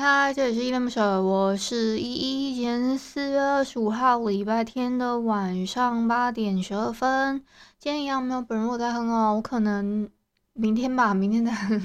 嗨，这里是伊莲不舍，我是依依。今天四月二十五号，礼拜天的晚上八点十二分。今天一样没有本人我在哼哦，我可能明天吧，明天再哼。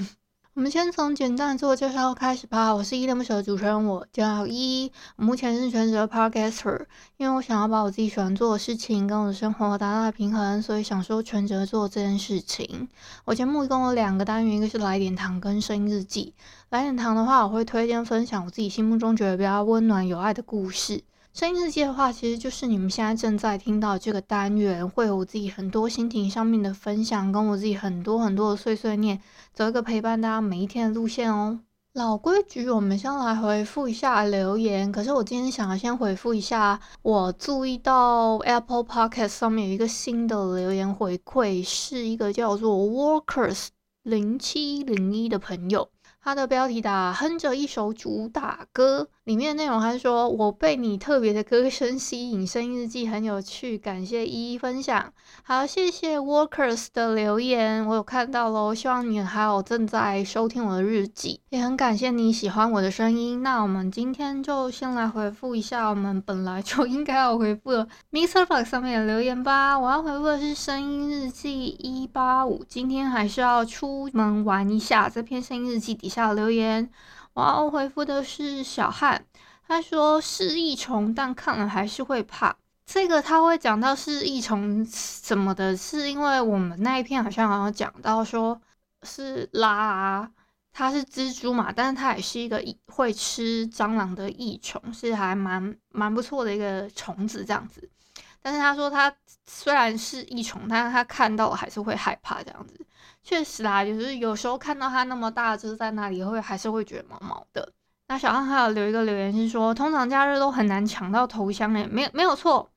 我们先从简单的自我介绍开始吧。我是依依恋不舍的主持人，我叫依依。目前是全职的 Podcaster，因为我想要把我自己喜欢做的事情跟我的生活达到平衡，所以想说全职做这件事情。我节目一共有两个单元，一个是来点糖跟声音日记。来点糖的话，我会推荐分享我自己心目中觉得比较温暖有爱的故事。声音日记的话，其实就是你们现在正在听到这个单元，会有我自己很多心情上面的分享，跟我自己很多很多的碎碎念，走一个陪伴大家每一天的路线哦。老规矩，我们先来回复一下留言。可是我今天想要先回复一下，我注意到 Apple Podcast 上面有一个新的留言回馈，是一个叫做 Workers 零七零一的朋友。他的标题打哼着一首主打歌，里面的内容还是说我被你特别的歌声吸引，声音日记很有趣，感谢一一分享。好，谢谢 Workers 的留言，我有看到喽。希望你还有正在收听我的日记，也很感谢你喜欢我的声音。那我们今天就先来回复一下我们本来就应该要回复的 MixerBox 上面的留言吧。我要回复的是声音日记一八五，今天还是要出门玩一下。这篇声音日记底下。小留言，我要回复的是小汉，他说是益虫，但看了还是会怕。这个他会讲到是益虫什么的，是因为我们那一篇好像好像讲到说是拉，它是蜘蛛嘛，但是它也是一个会吃蟑螂的益虫，是还蛮蛮不错的一个虫子这样子。但是他说他虽然是益虫，但是他看到还是会害怕这样子。确实啦，就是有时候看到它那么大只在那里，会还是会觉得毛毛的。那小汉还有留一个留言是说，通常假日都很难抢到头香诶，没有没有错。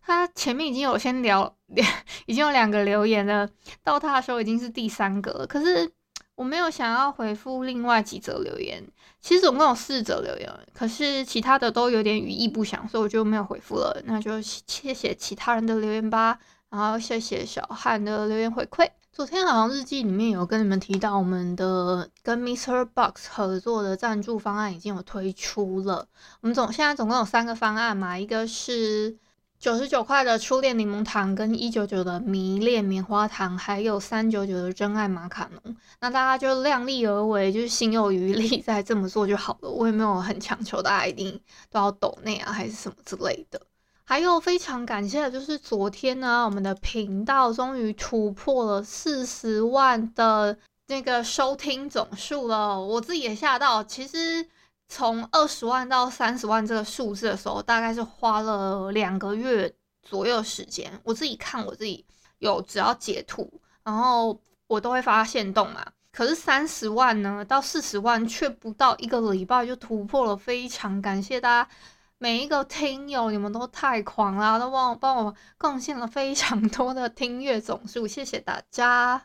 他前面已经有先聊，已经有两个留言了，到他的时候已经是第三个了。可是我没有想要回复另外几则留言，其实总共有四则留言，可是其他的都有点语意不详，所以我就没有回复了。那就谢谢其他人的留言吧，然后谢谢小汉的留言回馈。昨天好像日记里面有跟你们提到，我们的跟 Mr. Box 合作的赞助方案已经有推出了。我们总现在总共有三个方案嘛，一个是九十九块的初恋柠檬糖，跟一九九的迷恋棉花糖，还有三九九的真爱马卡龙。那大家就量力而为，就是心有余力 再这么做就好了。我也没有很强求大家一定都要抖内啊，还是什么之类的。还有非常感谢的就是昨天呢，我们的频道终于突破了四十万的那个收听总数了，我自己也吓到。其实从二十万到三十万这个数字的时候，大概是花了两个月左右时间。我自己看我自己有只要截图，然后我都会发现动嘛。可是三十万呢，到四十万却不到一个礼拜就突破了，非常感谢大家。每一个听友，你们都太狂了，都帮我帮我贡献了非常多的听阅总数，谢谢大家。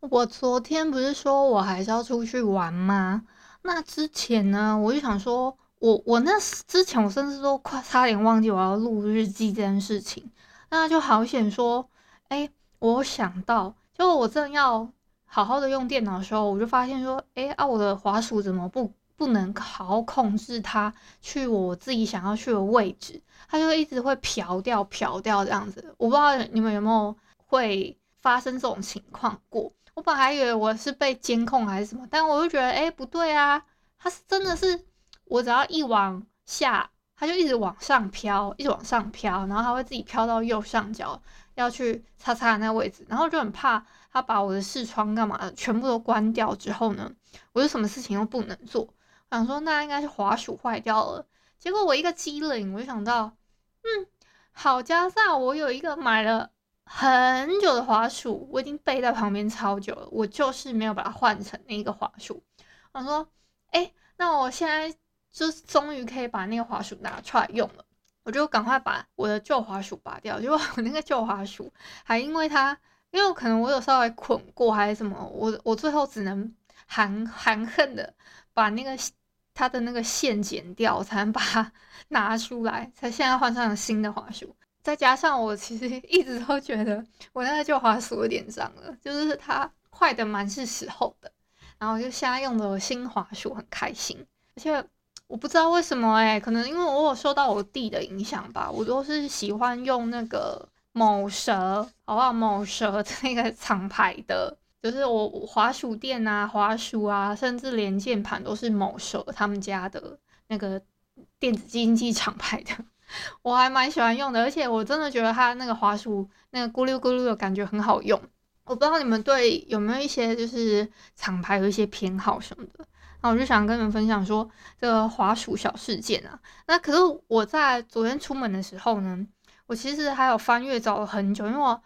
我昨天不是说我还是要出去玩吗？那之前呢，我就想说，我我那之前我甚至都快差点忘记我要录日记这件事情，那就好险说，哎，我想到，就我正要好好的用电脑的时候，我就发现说，哎啊，我的滑鼠怎么不？不能好好控制它去我自己想要去的位置，它就一直会飘掉飘掉这样子。我不知道你们有没有会发生这种情况过？我本来以为我是被监控还是什么，但我就觉得哎不对啊，它是真的是我只要一往下，它就一直往上飘，一直往上飘，然后它会自己飘到右上角要去擦擦那个位置，然后就很怕它把我的视窗干嘛的全部都关掉之后呢，我就什么事情都不能做。我想说那应该是滑鼠坏掉了，结果我一个机灵，我就想到，嗯，好加上我有一个买了很久的滑鼠，我已经备在旁边超久了，我就是没有把它换成那个滑鼠。我说哎，那我现在就终于可以把那个滑鼠拿出来用了，我就赶快把我的旧滑鼠拔掉。结果我那个旧滑鼠还因为它，因为可能我有稍微捆过还是什么，我我最后只能含含恨的把那个它的那个线剪掉，才能把它拿出来，才现在换上了新的滑鼠。再加上我其实一直都觉得我那个旧滑鼠有点脏了，就是它坏的蛮是时候的。然后我就现在用的新滑鼠很开心，而且我不知道为什么哎、可能因为我有受到我弟的影响吧，我都是喜欢用那个某蛇，好不好？某蛇的那个厂牌的，就是我滑鼠垫啊、滑鼠啊，甚至连键盘都是某蛇他们家的那个电子竞技厂牌的，我还蛮喜欢用的，而且我真的觉得它那个滑鼠那个咕噜咕噜的感觉很好用。我不知道你们对有没有一些就是厂牌有一些偏好什么的，那我就想跟你们分享说这个滑鼠小事件啊。那可是我在昨天出门的时候呢，我其实还有翻阅找了很久，因为我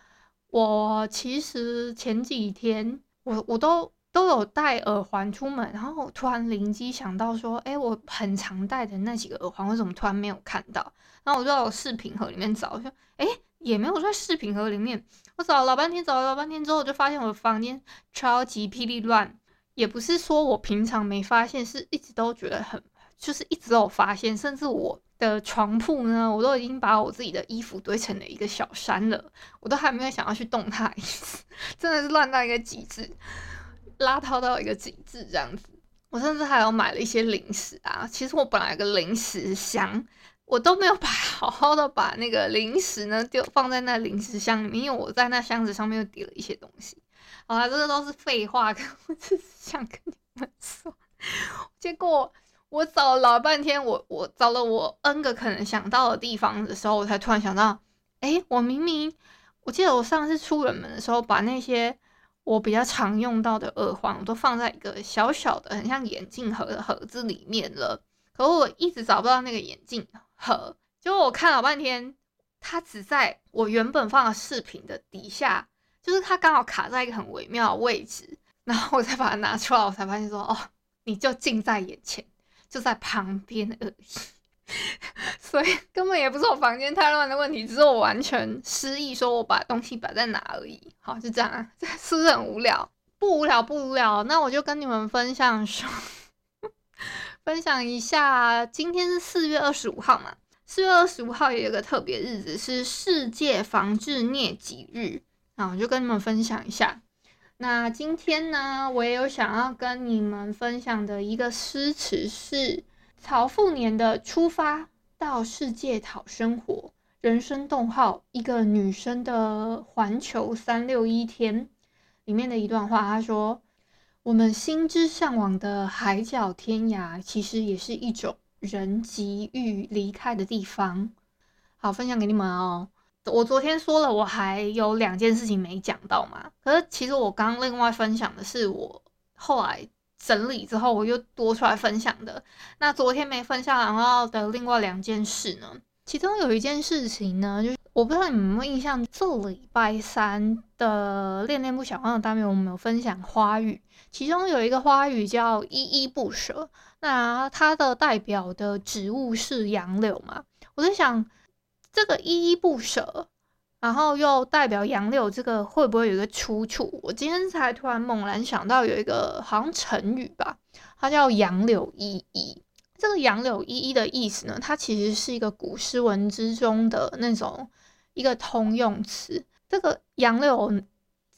我其实前几天我我都都有戴耳环出门，然后突然灵机想到说，哎，我很常戴的那几个耳环，为什么突然没有看到？然后我就在我饰品盒里面找，说，哎，也没有在饰品盒里面。我找了老半天，找了老半天之后，我就发现我的房间超级霹雳乱。也不是说我平常没发现，是一直都觉得很，就是一直都有发现。甚至我的床铺呢，我都已经把我自己的衣服堆成了一个小山了，我都还没有想要去动它一次。真的是乱到一个极致，邋遢到一个极致这样子。我甚至还有买了一些零食啊，其实我本来有个零食箱。我都没有把好好的把那个零食呢丢放在那零食箱里面，因为我在那箱子上面又叠了一些东西。好啦，这个都是废话，我只是想跟你们说。结果我找了老半天，我我找了我 N 个可能想到的地方的时候，我才突然想到，诶，我明明我记得我上次出远门的时候，把那些我比较常用到的耳环，我都放在一个小小的很像眼镜盒的盒子里面了。可我一直找不到那个眼镜。盒，结果我看了半天，它只在我原本放的饰品的底下，就是它刚好卡在一个很微妙的位置，然后我再把它拿出来，我才发现说，哦，你就近在眼前，就在旁边而已，所以根本也不是我房间太乱的问题，只是我完全失忆，说我把东西摆在哪而已。好，就这样啊，这是不是很无聊？不无聊，不无聊。那我就跟你们分享说。分享一下，今天是四月二十五号嘛？四月二十五号也有个特别日子，是世界防治疟疾日。那我就跟你们分享一下。那今天呢，我也有想要跟你们分享的一个诗词是曹富年的《出发到世界讨生活》，人生逗号一个女生的环球三六一天里面的一段话，他说。我们心之向往的海角天涯，其实也是一种人急欲离开的地方。好，分享给你们哦。我昨天说了，我还有两件事情没讲到嘛。可是其实我刚另外分享的是我后来整理之后，我又多出来分享的。那昨天没分享然后的另外两件事呢？其中有一件事情呢，就是我不知道你们有没有印象，这礼拜三的恋恋不想忘的单元，我们有分享花语。其中有一个花语叫依依不舍，那它的代表的植物是杨柳嘛？我在想，这个依依不舍，然后又代表杨柳，这个会不会有一个出处？我今天才突然猛然想到，有一个好像成语吧，它叫杨柳依依。这个杨柳依依的意思呢，它其实是一个古诗文之中的那种一个通用词。这个杨柳。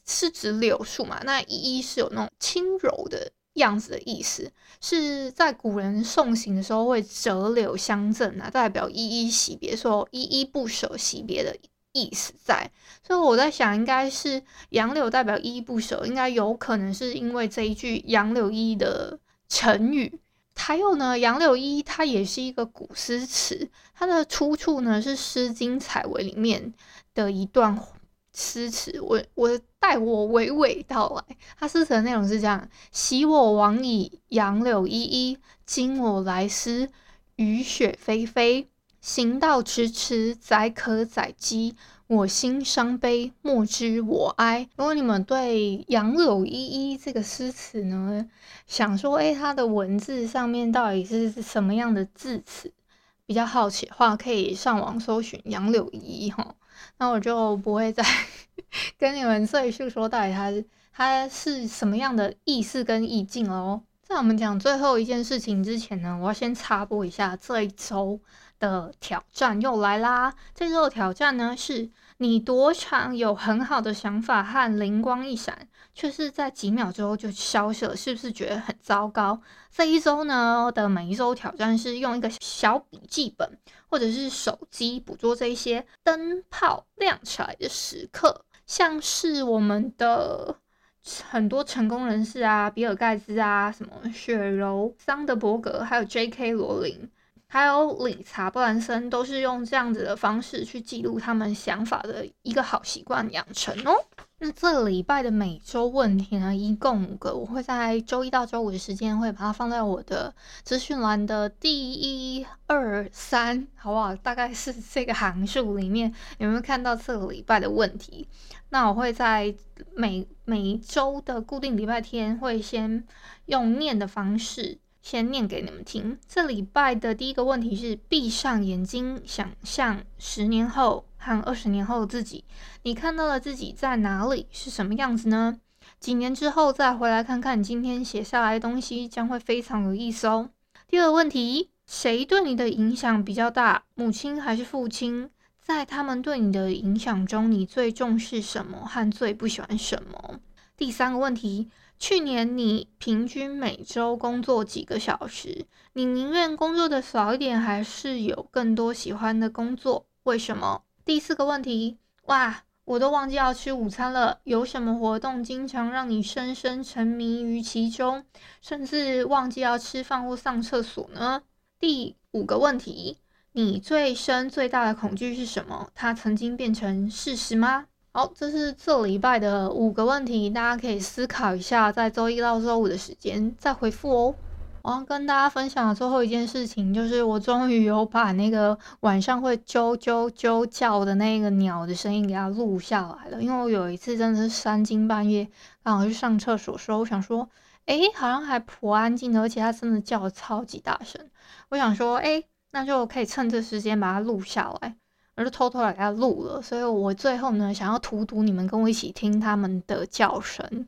是指柳树嘛？那依依是有那种轻柔的样子的意思，是在古人送行的时候会折柳相赠啊，代表依依惜别，说依依不舍惜别的意思在。所以我在想，应该是杨柳代表依依不舍，应该有可能是因为这一句杨柳依依的成语。还有呢，杨柳依依它也是一个古诗词，它的出处呢是《诗经·采薇》里面的一段诗词。我我。待我娓娓道来，它诗词的内容是这样：昔我往矣，杨柳依依；今我来思，雨雪霏霏。行道迟迟，载渴载饥。我心伤悲，莫知我哀。如果你们对杨柳依依这个诗词呢，想说，诶，它的文字上面到底是什么样的字词，比较好奇的话，可以上网搜寻杨柳依依哈。那我就不会再 跟你们赘述说到底它它是什么样的意思跟意境哦。在我们讲最后一件事情之前呢，我要先插播一下这一周的挑战又来啦！这周的挑战呢，是你多常有很好的想法和灵光一闪，却是在几秒之后就消失了，是不是觉得很糟糕？这一周呢的每一周挑战是用一个小笔记本或者是手机捕捉这些灯泡亮起来的时刻，像是我们的很多成功人士啊，比尔盖茨啊，什么雪柔、桑德伯格，还有 J.K. 罗琳。还有理查·布兰森都是用这样子的方式去记录他们想法的一个好习惯养成哦。那这个礼拜的每周问题呢，一共五个，我会在周一到周五的时间会把它放在我的资讯栏的第一、二、三，好不好？大概是这个行数里面有没有看到这个礼拜的问题？那我会在每每一周的固定礼拜天会先用念的方式。先念给你们听。这礼拜的第一个问题是：闭上眼睛，想象十年后和二十年后的自己，你看到了自己在哪里，是什么样子呢？几年之后再回来看看今天写下来的东西，将会非常有意思哦。第二个问题：谁对你的影响比较大？母亲还是父亲？在他们对你的影响中，你最重视什么和最不喜欢什么？第三个问题。去年你平均每周工作几个小时？你宁愿工作的少一点，还是有更多喜欢的工作？为什么？第四个问题，哇，我都忘记要吃午餐了。有什么活动经常让你深深沉迷于其中，甚至忘记要吃饭或上厕所呢？第五个问题，你最深最大的恐惧是什么？它曾经变成事实吗？好，这是这礼拜的五个问题，大家可以思考一下，在周一到周五的时间再回复哦。我要跟大家分享的最后一件事情，就是我终于有把那个晚上会啾啾啾叫的那个鸟的声音给它录下来了。因为我有一次真的是三更半夜刚好去上厕所的时候，我想说，哎，好像还颇安静的，而且它真的叫的超级大声。我想说，哎，那就可以趁这时间把它录下来。而是偷偷来给他录了，所以我最后呢，想要荼毒你们，跟我一起听他们的叫声。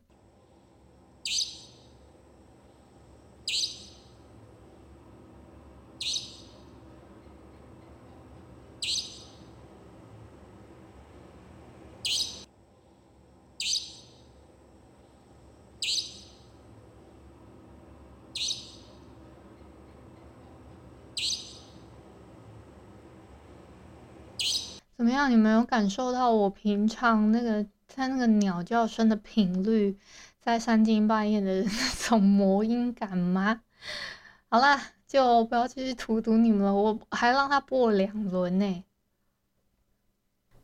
怎么样？你们有感受到我平常那个在那个鸟叫声的频率，在三更半夜的那 种魔音感吗？好啦，就不要继续荼毒你们了，我还让他播两轮呢。